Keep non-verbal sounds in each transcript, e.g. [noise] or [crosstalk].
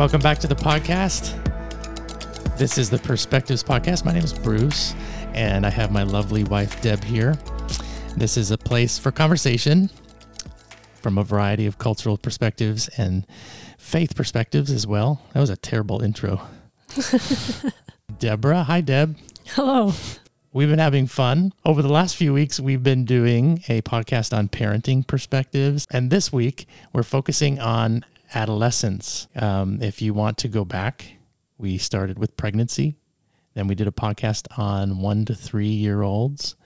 Welcome back to the podcast. This is the Perspectives Podcast. My name is Bruce, and I have my lovely wife, Deb, here. This is a place for conversation from a variety of cultural perspectives and faith perspectives as well. That was a terrible intro. [laughs] Deborah. Hi, Deb. Hello. We've been having fun. Over the last few weeks, we've been doing a podcast on parenting perspectives. And this week, we're focusing on adolescence. Um, if you want to go back, we started with pregnancy. Then we did a podcast on one to three year olds,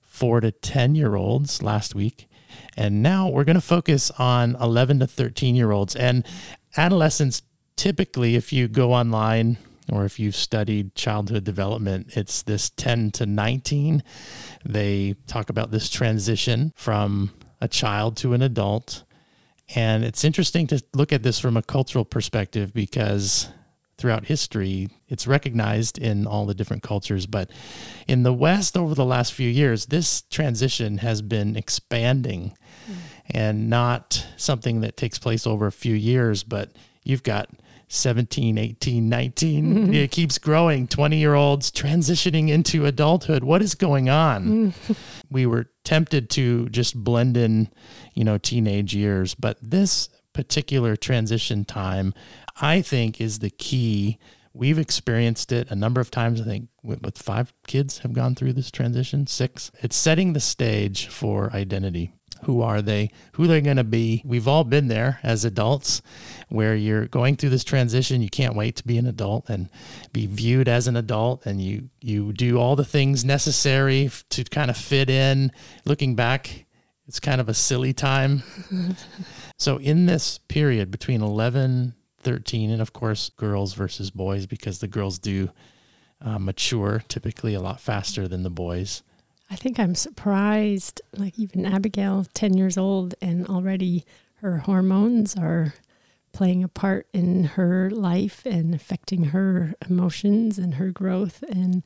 four to 10 year olds last week. And now we're going to focus on 11 to 13 year olds. And adolescents, typically, if you go online, or if you've studied childhood development, it's this 10 to 19. They talk about this transition from a child to an adult. And it's interesting to look at this from a cultural perspective because throughout history, it's recognized in all the different cultures. But in the West, over the last few years, this transition has been expanding mm. and not something that takes place over a few years, but you've got 17, 18, 19. Mm-hmm. It keeps growing. 20 year olds transitioning into adulthood. What is going on? Mm. [laughs] we were tempted to just blend in, you know, teenage years, but this particular transition time, I think, is the key. We've experienced it a number of times. I think with five kids have gone through this transition, six. It's setting the stage for identity who are they? Who they're going to be? We've all been there as adults where you're going through this transition. You can't wait to be an adult and be viewed as an adult. And you you do all the things necessary to kind of fit in. Looking back it's kind of a silly time. [laughs] So in this period between 11 13 and of course girls versus boys because the girls do uh, mature typically a lot faster than the boys I think I'm surprised, like even Abigail, 10 years old, and already her hormones are playing a part in her life and affecting her emotions and her growth. And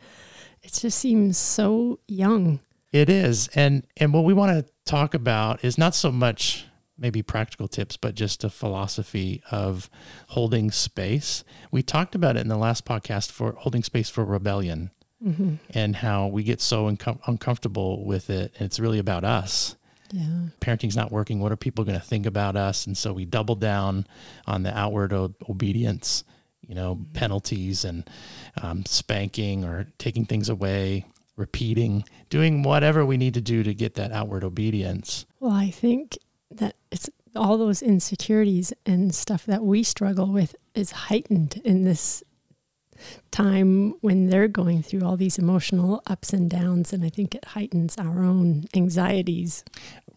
it just seems so young. It is. And, and what we want to talk about is not so much maybe practical tips, but just a philosophy of holding space. We talked about it in the last podcast for holding space for rebellion mm-hmm. and how we get so uncom- uncomfortable with it. And it's really about us. Yeah. Parenting's not working. What are people going to think about us? And so we double down on the outward o- obedience, you know, mm-hmm. penalties and um, spanking or taking things away, repeating, doing whatever we need to do to get that outward obedience. Well, I think that it's all those insecurities and stuff that we struggle with is heightened in this time when they're going through all these emotional ups and downs and i think it heightens our own anxieties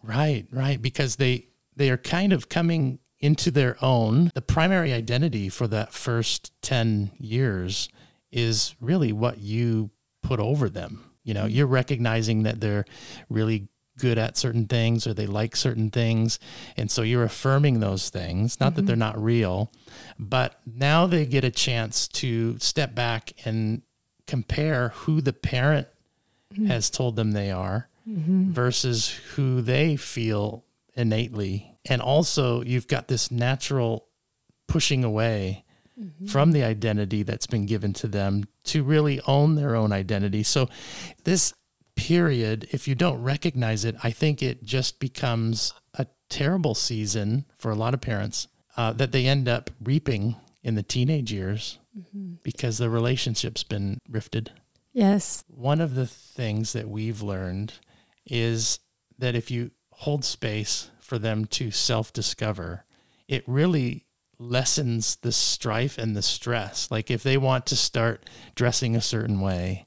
right right because they they are kind of coming into their own the primary identity for that first 10 years is really what you put over them you know you're recognizing that they're really good at certain things or they like certain things. And so you're affirming those things, not mm-hmm. that they're not real, but now they get a chance to step back and compare who the parent mm-hmm. has told them they are mm-hmm. versus who they feel innately. And also, you've got this natural pushing away mm-hmm. from the identity that's been given to them to really own their own identity. So, this period, if you don't recognize it, I think it just becomes a terrible season for a lot of parents uh, that they end up reaping in the teenage years mm-hmm. because the relationship's been rifted. Yes. One of the things that we've learned is that if you hold space for them to self discover, it really lessens the strife and the stress. Like if they want to start dressing a certain way,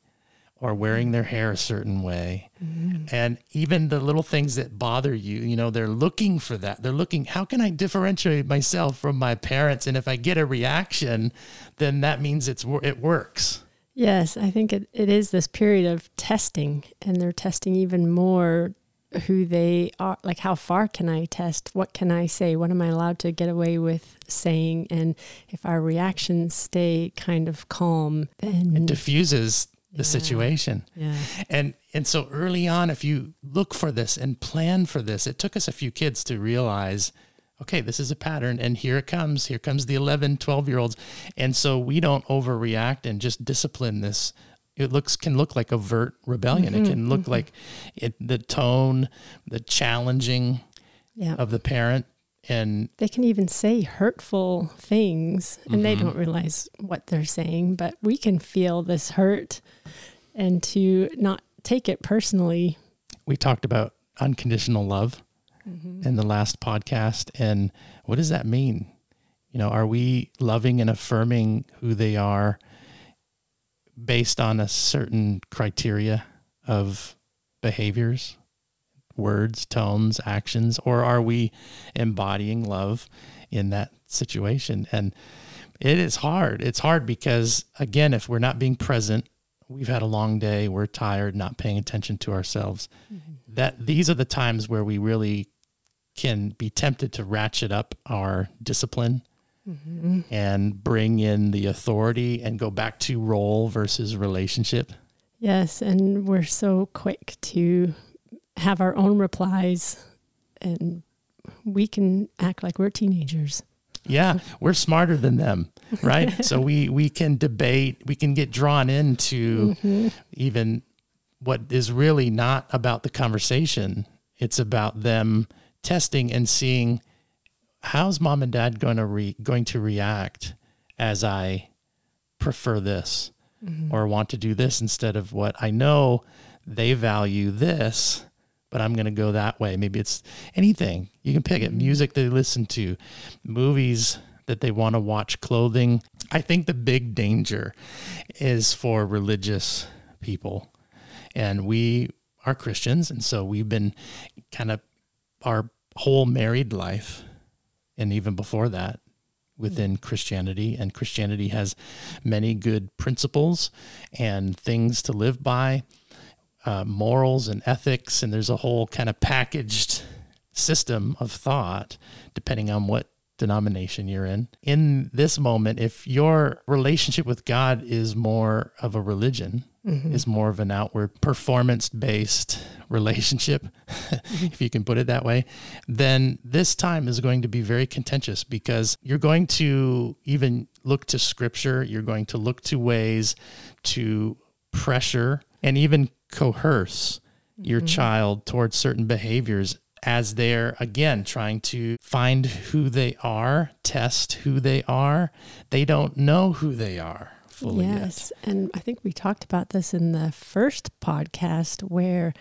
or wearing their hair a certain way. Mm-hmm. And even the little things that bother you, you know, they're looking for that. They're looking, how can I differentiate myself from my parents? And if I get a reaction, then that means it's it works. Yes, I think it, it is this period of testing, and they're testing even more who they are. Like, how far can I test? What can I say? What am I allowed to get away with saying? And if our reactions stay kind of calm, then it diffuses the yeah. situation. Yeah. And and so early on if you look for this and plan for this, it took us a few kids to realize okay, this is a pattern and here it comes. Here comes the 11, 12 year olds. And so we don't overreact and just discipline this. It looks can look like overt rebellion. Mm-hmm, it can look like it, the tone, the challenging Yeah. of the parent and they can even say hurtful things and they Mm-hmm. don't realize what they're saying, but we can feel this hurt and to not take it personally. we talked about unconditional love Mm-hmm. in the last podcast and what does that mean you know are we loving and affirming who they are based on a certain criteria of behaviors words tones actions or are we embodying love in that situation? And it is hard. It's hard because again if we're not being present we've had a long day we're tired not paying attention to ourselves. Mm-hmm. That these are the times where we really can be tempted to ratchet up our discipline mm-hmm. and bring in the authority and go back to role versus relationship. Yes, and we're so quick to have our own replies and we can act like we're teenagers. yeah we're smarter than them right? So we we can debate we can get drawn into mm-hmm. even what is really not about the conversation. It's about them testing and seeing how's mom and dad going to re- going to react as i prefer this mm-hmm. or want to do this instead of what i know they value this but i'm going to go that way. Maybe it's anything. You can pick it. Music they listen to movies that they want to watch clothing. I think the big danger is for religious people. And we are christians and so we've been kind of our whole married life and even before that within Christianity. And Christianity has many good principles and things to live by uh, morals and ethics and there's a whole kind of packaged system of thought depending on what denomination you're in. In this moment if your relationship with God is more of a religion is more of an outward performance based [laughs] relationship, [laughs] if you can put it that way, then this time is going to be very contentious because you're going to even look to scripture, you're going to look to ways to pressure and even coerce your mm-hmm. child towards certain behaviors as they're again trying to find who they are, test who they are. They don't know who they are fully yet. Yes. And I think we talked about this in the first podcast where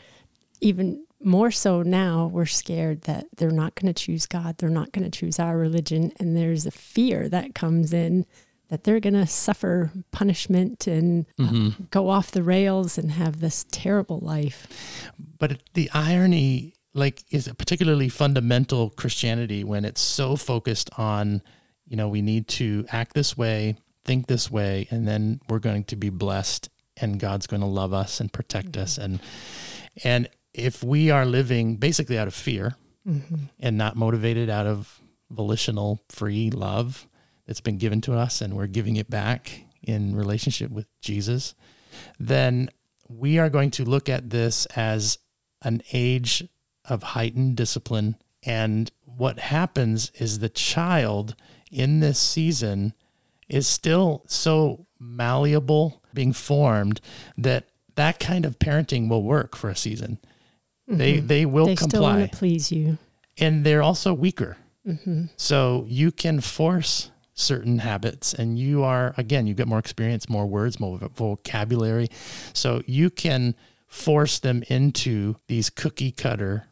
even more so now we're scared that they're not going to choose God, they're not going to choose our religion and there's a fear that comes in that they're going to suffer punishment and uh, mm-hmm. go off the rails and have this terrible life. But the irony, like, is a particularly fundamental Christianity when it's so focused on, you know, we need to act this way, think this way, and then we're going to be blessed, and God's going to love us and protect us, mm-hmm. and and if we are living basically out of fear mm-hmm. and not motivated out of volitional free love that's been given to us and we're giving it back in relationship with Jesus, then we are going to look at this as an age of heightened discipline. And what happens is the child in this season is still so malleable, being formed, that that kind of parenting will work for a season. They mm-hmm. they will they still comply want to please you. and they're also weaker. Mm-hmm. So you can force certain habits, and you are again, you get more experience, more words, more vocabulary. So you can force them into these cookie cutter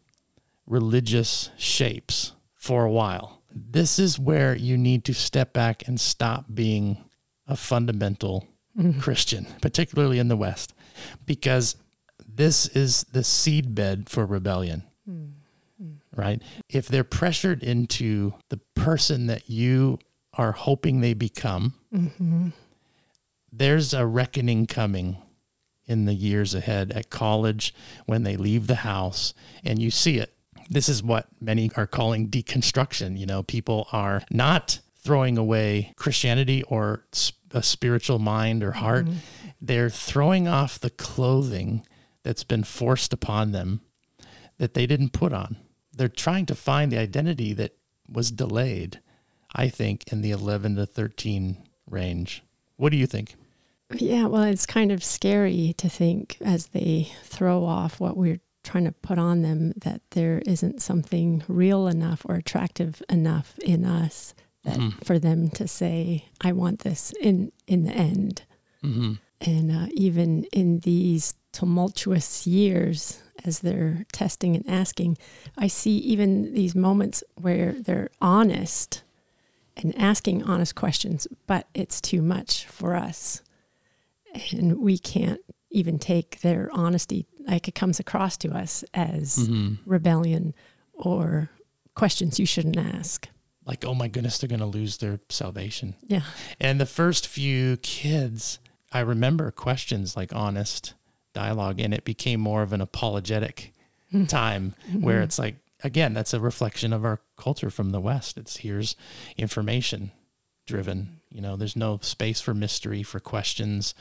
religious shapes for a while. This is where you need to step back and stop being a fundamental mm-hmm. Christian, particularly in the West, because this is the seedbed for rebellion mm-hmm. right? If they're pressured into the person that you are hoping they become, mm-hmm. there's a reckoning coming in the years ahead at college when they leave the house and you see it. This is what many are calling deconstruction. You know, people are not throwing away Christianity or a spiritual mind or heart. Mm-hmm. They're throwing off the clothing that's been forced upon them that they didn't put on. They're trying to find the identity that was delayed, I think, in the 11 to 13 range. What do you think? Yeah, well, it's kind of scary to think as they throw off what we're trying to put on them that there isn't something real enough or attractive enough in us that mm-hmm. for them to say, "I want this." In in the end, mm-hmm. and uh, even in these tumultuous years, as they're testing and asking, I see even these moments where they're honest and asking honest questions, but it's too much for us, and we can't even take their honesty like it comes across to us as mm-hmm. rebellion or questions you shouldn't ask. Like, oh my goodness, they're going to lose their salvation. Yeah. And the first few kids, I remember questions like honest dialogue, and it became more of an apologetic mm-hmm. time mm-hmm. where it's like, again, that's a reflection of our culture from the West. It's here's information driven. You know, there's no space for mystery, for questions.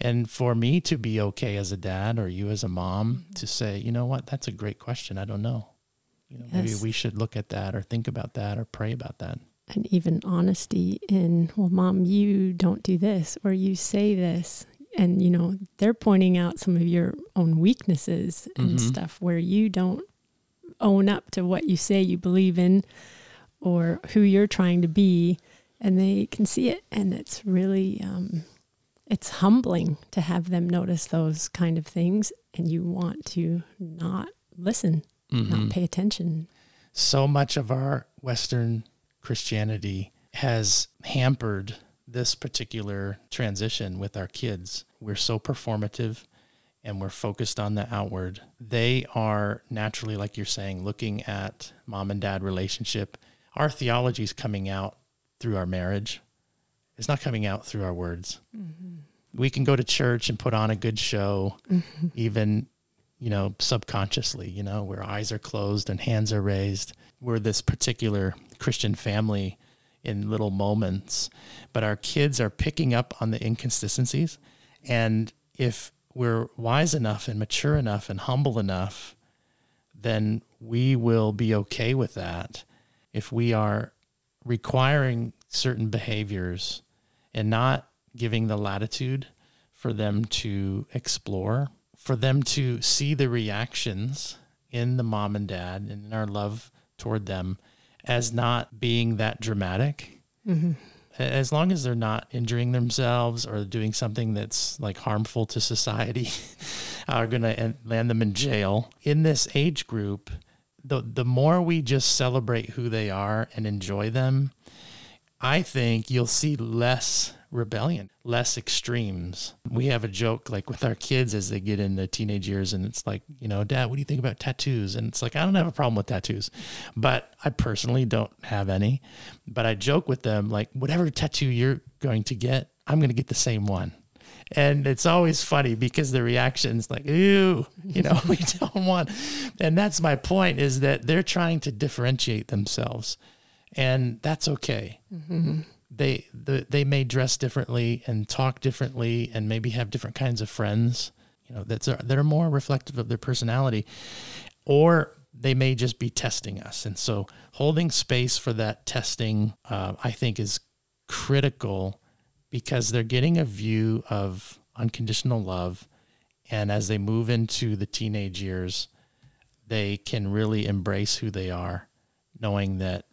And for me to be okay as a dad or you as a mom mm-hmm. to say, you know what, that's a great question. I don't know. You know, yes. maybe we should look at that or think about that or pray about that. And even honesty in, well, mom, you don't do this or you say this. And, you know, they're pointing out some of your own weaknesses and mm-hmm. stuff where you don't own up to what you say you believe in or who you're trying to be and they can see it. And it's really um, it's humbling to have them notice those kind of things and you want to not listen mm-hmm. not pay attention. So much of our western christianity has hampered this particular transition with our kids. We're so performative and we're focused on the outward they are naturally like you're saying looking at mom and dad relationship our theology is coming out through our marriage. It's not coming out through our words. Mm-hmm. We can go to church and put on a good show, mm-hmm. even, you know, subconsciously, you know, where eyes are closed and hands are raised. We're this particular Christian family in little moments, but our kids are picking up on the inconsistencies. And if we're wise enough and mature enough and humble enough, then we will be okay with that. If we are requiring certain behaviors and not giving the latitude for them to explore, for them to see the reactions in the mom and dad and in our love toward them as not being that dramatic. Mm-hmm. As long as they're not injuring themselves or doing something that's like harmful to society, [laughs] are going to land them in jail. In this age group, the the more we just celebrate who they are and enjoy them, I think you'll see less rebellion, less extremes. We have a joke like with our kids as they get into teenage years, and it's like, you know, Dad, what do you think about tattoos? And it's like, I don't have a problem with tattoos, but I personally don't have any. But I joke with them like, whatever tattoo you're going to get, I'm going to get the same one. And it's always funny because the reaction's like, ooh, you know, [laughs] we don't want. And that's my point is that they're trying to differentiate themselves. And that's okay. Mm-hmm. They, the, they may dress differently and talk differently and maybe have different kinds of friends, you know, that's, that are more reflective of their personality. Or they may just be testing us. And so holding space for that testing, uh, I think, is critical because they're getting a view of unconditional love. And as they move into the teenage years, they can really embrace who they are, knowing that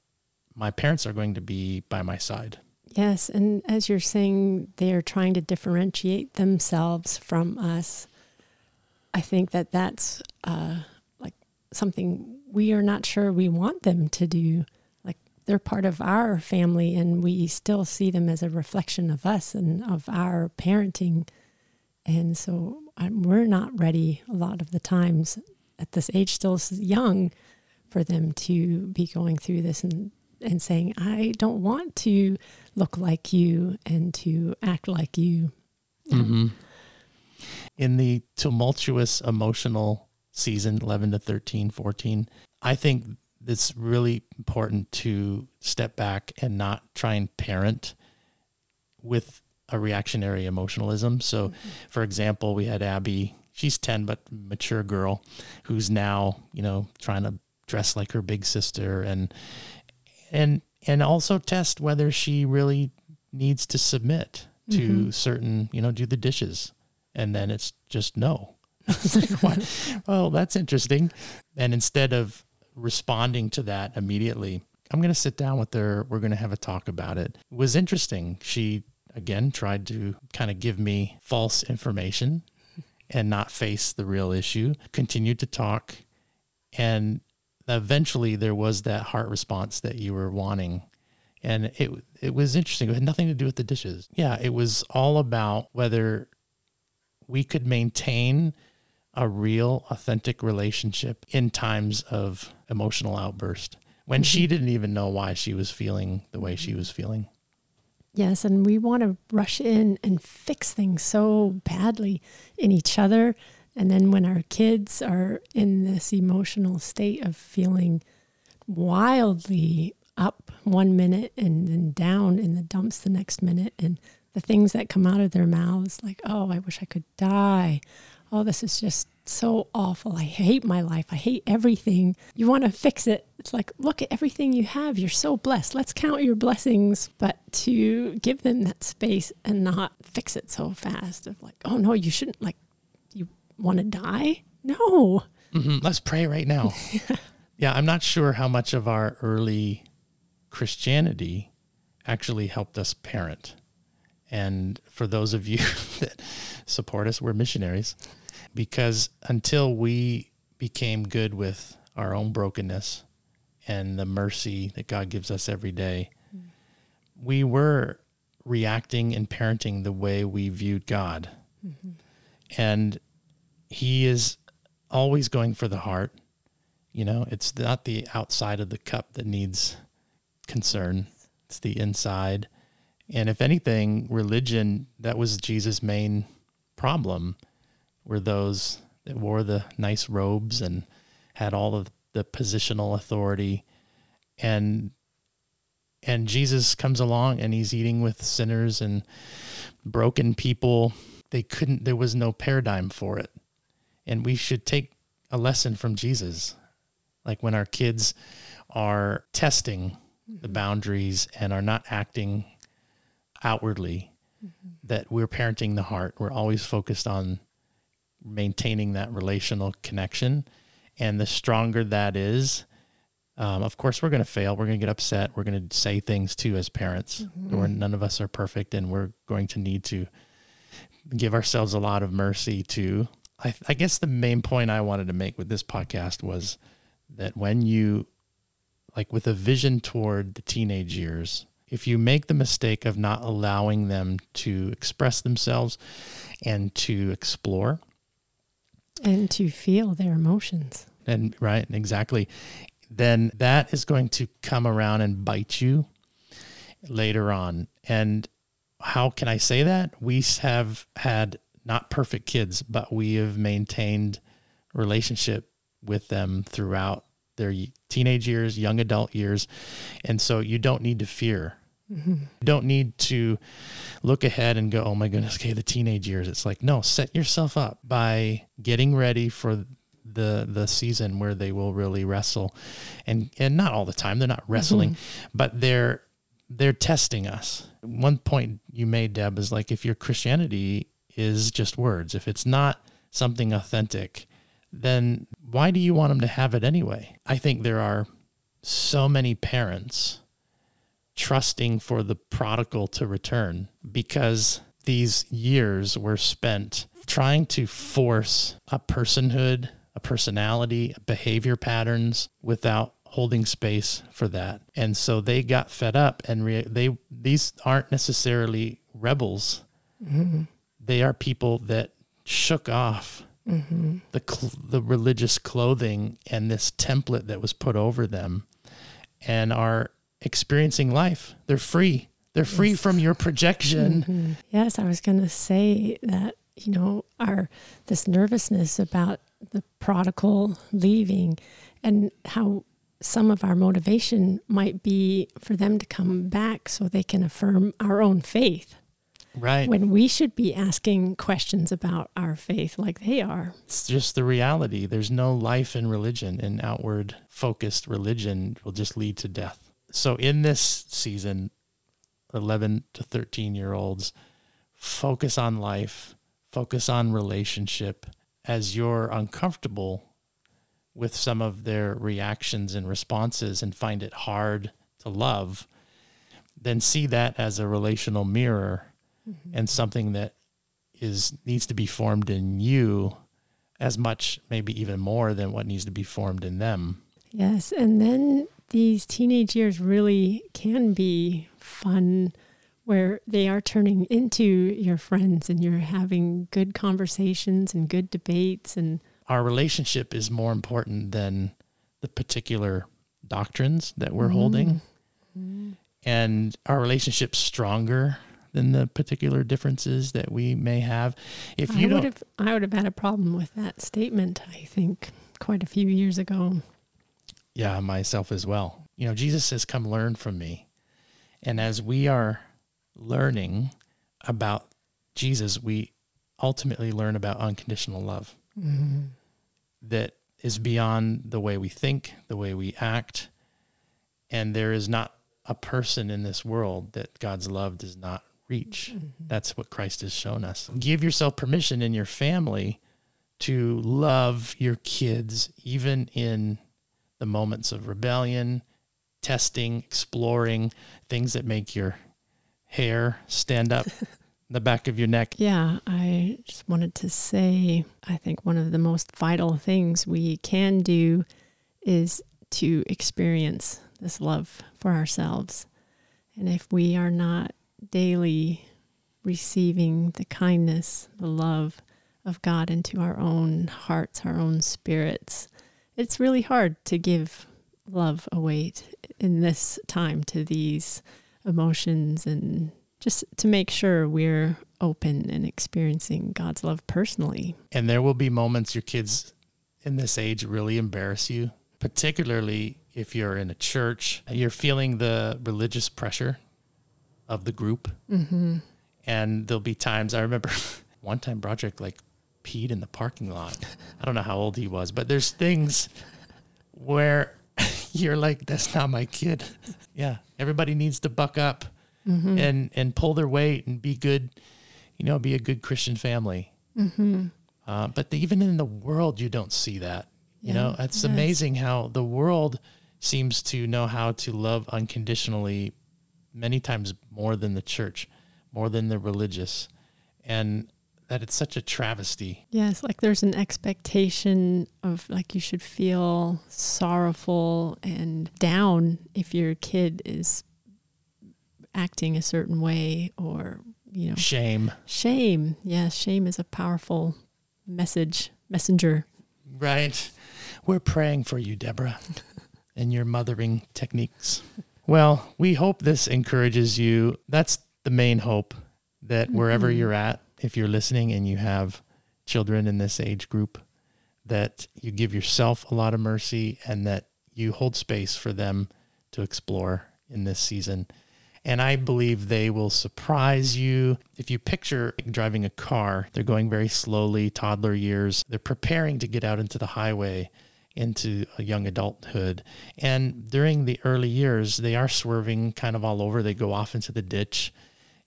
my parents are going to be by my side. Yes. And as you're saying, they are trying to differentiate themselves from us. I think that that's uh, like something we are not sure we want them to do Like they're part of our family and we still see them as a reflection of us and of our parenting. And so I'm, we're not ready a lot of the times at this age, still young, for them to be going through this and, and saying, I don't want to look like you and to act like you. Mm-hmm. In the tumultuous emotional season, 11 to 13, 14, I think it's really important to step back and not try and parent with a reactionary emotionalism. So, mm-hmm. for example, we had Abby, she's 10, but mature girl who's now, you know, trying to dress like her big sister and and and also test whether she really needs to submit to mm-hmm. certain, you know, do the dishes. And then it's just no. [laughs] It's like, [laughs] what? Well, that's interesting. And instead of responding to that immediately, I'm going to sit down with her. We're going to have a talk about it. It was interesting. She, again, tried to kind of give me false information and not face the real issue, continued to talk. And eventually there was that heart response that you were wanting. And it it was interesting. It had nothing to do with the dishes. Yeah, it was all about whether we could maintain a real authentic relationship in times of emotional outburst when she mm-hmm. didn't even know why she was feeling the way she was feeling. Yes, and we want to rush in and fix things so badly in each other. And then when our kids are in this emotional state of feeling wildly up one minute and then down in the dumps the next minute, and the things that come out of their mouths, like, oh, I wish I could die. Oh, this is just so awful. I hate my life. I hate everything. You want to fix it. It's like, look at everything you have. You're so blessed. Let's count your blessings, but to give them that space and not fix it so fast of like, oh no, you shouldn't like, want to die? No. Mhm, Let's pray right now. [laughs] yeah, I'm not sure how much of our early Christianity actually helped us parent. And for those of you [laughs] that support us, we're missionaries because until we became good with our own brokenness and the mercy that God gives us every day, we were reacting and parenting the way we viewed God. And He is always going for the heart. You know, it's not the outside of the cup that needs concern, it's the inside. And if anything, religion, that was Jesus' main problem, were those that wore the nice robes and had all of the positional authority. And and Jesus comes along and he's eating with sinners and broken people. They couldn't there was no paradigm for it. And we should take a lesson from Jesus. Like when our kids are testing the mm-hmm. boundaries and are not acting outwardly, mm-hmm. that we're parenting the heart. We're always focused on maintaining that relational connection. And the stronger that is, um, of course, we're going to fail. We're going to get upset. We're going to say things too as parents. Mm-hmm. We're, none of us are perfect, and we're going to need to give ourselves a lot of mercy too. I, I guess the main point I wanted to make with this podcast was that when you, like with a vision toward the teenage years, if you make the mistake of not allowing them to express themselves and to explore, And to feel their emotions. and right, exactly, then that is going to come around and bite you later on. And how can I say that? We have had not perfect kids, but we have maintained relationship with them throughout their teenage years, young adult years. And so you don't need to fear. You don't need to look ahead and go, oh my goodness, okay, the teenage years. It's like, no, set yourself up by getting ready for the the season where they will really wrestle. And and not all the time. They're not wrestling, mm-hmm. but they're they're testing us. One point you made, Deb, is like if your Christianity is just words, if it's not something authentic, then why do you want them to have it anyway? I think there are so many parents trusting for the prodigal to return because these years were spent trying to force a personhood, a personality, behavior patterns without holding space for that. And so they got fed up and re- they these aren't necessarily rebels. Mm-hmm. They are people that shook off mm-hmm. the cl- the religious clothing and this template that was put over them and are experiencing life. They're free. They're free from your projection. Mm-hmm. Yes, I was going to say that, you know, our this nervousness about the prodigal leaving and how some of our motivation might be for them to come back so they can affirm our own faith Right. when we should be asking questions about our faith like they are. it's just the reality. There's no life in religion, and outward focused religion will just lead to death. so in this season, 11 to 13 year olds, focus on life, focus on relationship as you're uncomfortable with some of their reactions and responses and find it hard to love, then see that as a relational mirror mm-hmm. and something that is needs to be formed in you as much maybe even more than what needs to be formed in them. Yes, and then these teenage years really can be fun where they are turning into your friends and you're having good conversations and good debates and our relationship is more important than the particular doctrines that we're mm-hmm. holding mm-hmm. and our relationship's stronger than the particular differences that we may have if you I would have I would have had a problem with that statement I think quite a few years ago yeah myself as well you know Jesus says come learn from me and as we are learning about Jesus, we ultimately learn about unconditional love mm-hmm. that is beyond the way we think, the way we act. And there is not a person in this world that God's love does not reach. Mm-hmm. That's what Christ has shown us. Give yourself permission in your family to love your kids, even in the moments of rebellion, testing, exploring, things that make your hair stand up [laughs] the back of your neck. Yeah, I just wanted to say I think one of the most vital things we can do is to experience this love for ourselves. And if we are not daily receiving the kindness, the love of God into our own hearts, our own spirits, it's really hard to give love away in this time to these emotions and just to make sure we're open and experiencing God's love personally. And there will be moments your kids in this age really embarrass you, particularly if you're in a church, you're feeling the religious pressure of the group. Mm-hmm. And there'll be times, I remember [laughs] one time Broderick like peed in the parking lot. I don't know how old he was, but there's things where [laughs] you're like, that's not my kid. [laughs] yeah. Everybody needs to buck up mm-hmm. and, and pull their weight and be good, you know, be a good Christian family. Mm-hmm. Uh, but the, even in the world, you don't see that. You yeah, know, it's yes. amazing how the world seems to know how to love unconditionally many times more than the church, more than the religious. And that it's such a travesty. Yes, like there's an expectation of like you should feel sorrowful and down if your kid is acting a certain way or, you know, shame. Shame. Yes, shame is a powerful message, messenger. Right. We're praying for you, Deborah, [laughs] and your mothering techniques. Well, we hope this encourages you. That's the main hope that wherever mm-hmm. you're at, if you're listening and you have children in this age group, that you give yourself a lot of mercy and that you hold space for them to explore in this season. And I believe they will surprise you. If you picture driving a car, they're going very slowly, toddler years. They're preparing to get out into the highway, into a young adulthood. And during the early years, they are swerving kind of all over. They go off into the ditch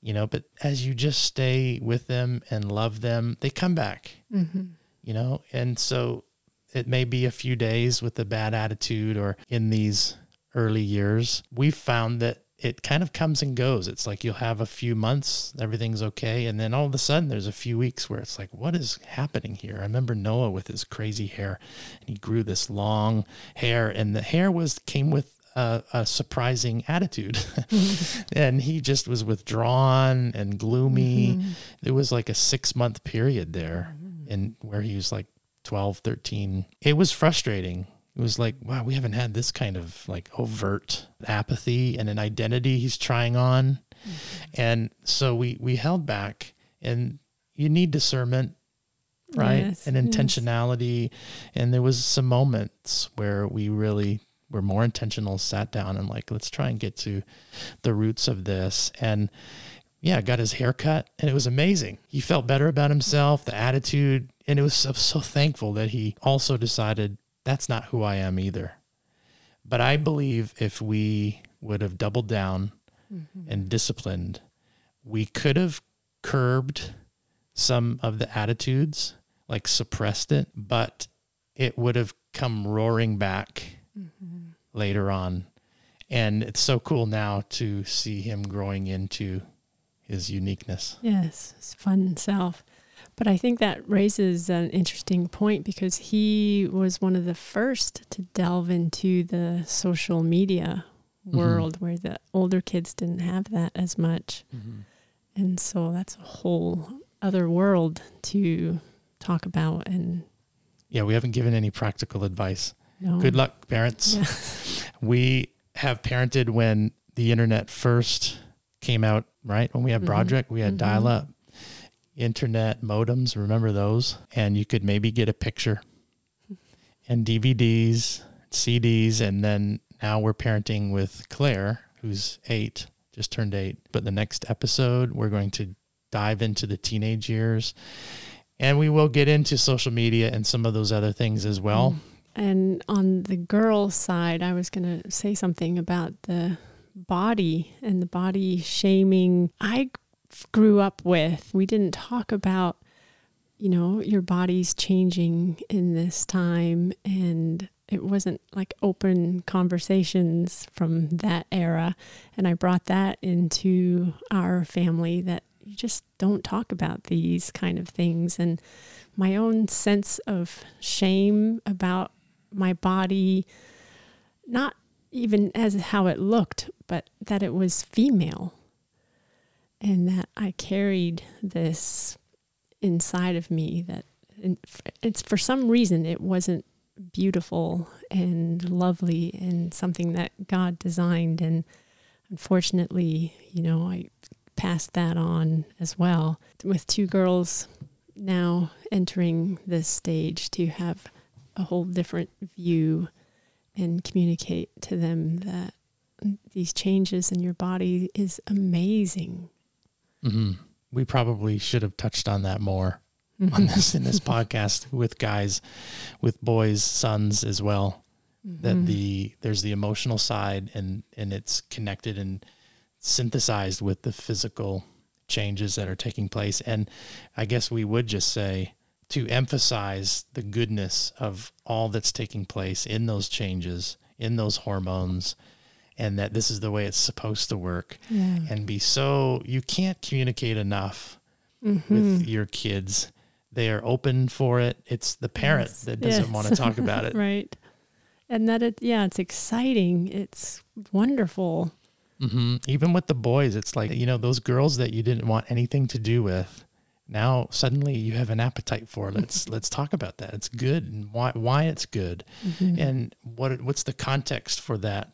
you know, but as you just stay with them and love them, they come back, mm-hmm. you know, and so it may be a few days with a bad attitude or in these early years. We've found that it kind of comes and goes. It's like you'll have a few months, everything's okay. And then all of a sudden, there's a few weeks where it's like, what is happening here? I remember Noah with his crazy hair, and he grew this long hair, and the hair was came with a, a surprising attitude. [laughs] and he just was withdrawn and gloomy. Mm-hmm. It was like a six month period there mm-hmm. in where he was like 12, 13. It was frustrating. It was like, wow, we haven't had this kind of like overt apathy and an identity he's trying on. Mm-hmm. And so we we held back and you need discernment right yes, and intentionality yes. and there was some moments where we really were more intentional, sat down and like, let's try and get to the roots of this. And yeah, got his hair cut and it was amazing. He felt better about himself, the attitude. And it was so, so thankful that he also decided that's not who I am either. But I believe if we would have doubled down mm-hmm. and disciplined, we could have curbed some of the attitudes, like suppressed it, but it would have come roaring back mm-hmm. later on. And it's so cool now to see him growing into his uniqueness. Yes, his fun self. But I think that raises an interesting point because he was one of the first to delve into the social media Mhm. world where the older kids didn't have that as much. And so that's a whole other world to talk about and Yeah, we haven't given any practical advice. know. Good luck, parents. Yeah. [laughs] We have parented when the internet first came out, right? When we had. Broderick, we had Mhm. dial up, internet modems. Remember those? And you could maybe get a picture [laughs] and DVDs, CDs. And then now we're parenting with Claire, who's eight, just turned eight. But the next episode, we're going to dive into the teenage years. And we will get into social media and some of those other things as well. Mm. And on the girl side, I was going to say something about the body and the body shaming I grew up with. We didn't talk about, you know, your body's changing in this time. And it wasn't like open conversations from that era. And I brought that into our family that you just don't talk about these kind of things. And my own sense of shame about my body, not even as how it looked, but that it was female. And that I carried this inside of me that it's for some reason it wasn't beautiful and lovely and something that God designed. And unfortunately, you know, I passed that on as well with two girls now entering this stage to have a whole different view and communicate to them that these changes in your body is amazing. Hmm We probably should have touched on that more on this in this podcast with guys, with boys, sons as well. That Mhm. the there's the emotional side and and it's connected and synthesized with the physical changes that are taking place. And I guess we would just say to emphasize the goodness of all that's taking place in those changes, in those hormones, and that this is the way it's supposed to work yeah. and be so you can't communicate enough Mhm. with your kids. They are open for it. It's the parent Yes. that doesn't Yes. want to talk about it. [laughs] right. And that it, yeah, it's exciting. It's wonderful. hmm Even with the boys, it's like, you know, those girls that you didn't want anything to do with. Now suddenly you have an appetite for it. Let's [laughs] let's talk about that. It's good and why why it's good Mhm. and what what's the context for that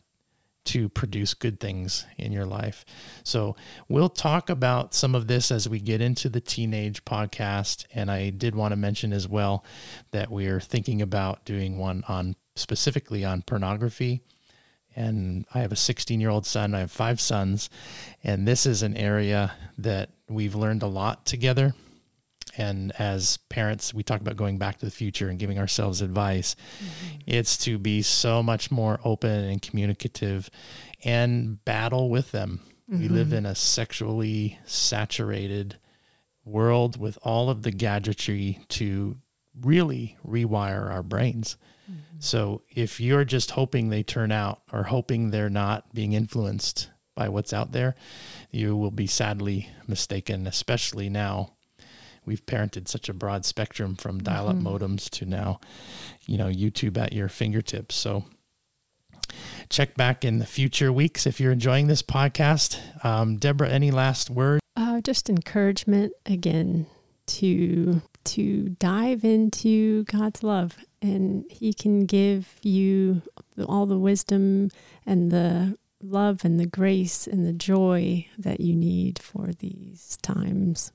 to produce good things in your life. So we'll talk about some of this as we get into the teenage podcast. And I did want to mention as well that we're thinking about doing one on specifically on pornography. And I have a 16 year old son. I have five sons. And this is an area that we've learned a lot together. And as parents, we talk about going back to the future and giving ourselves advice. Mm-hmm. It's to be so much more open and communicative and battle with them. We mm-hmm. live in a sexually saturated world with all of the gadgetry to really rewire our brains. Mm-hmm. So if you're just hoping they turn out or hoping they're not being influenced by what's out there, you will be sadly mistaken, especially now. We've parented such a broad spectrum from dial up Mhm. modems to now, you know, YouTube at your fingertips. So check back in the future weeks if you're enjoying this podcast. Um, Deborah, any last word? Uh, just encouragement again to to dive into God's love, and He can give you all the wisdom and the love and the grace and the joy that you need for these times.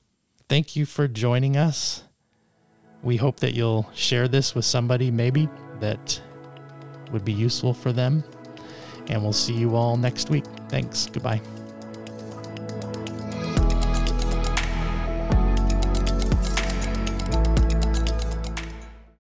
Thank you for joining us. We hope that you'll share this with somebody maybe that would be useful for them. And we'll see you all next week. Thanks. Goodbye.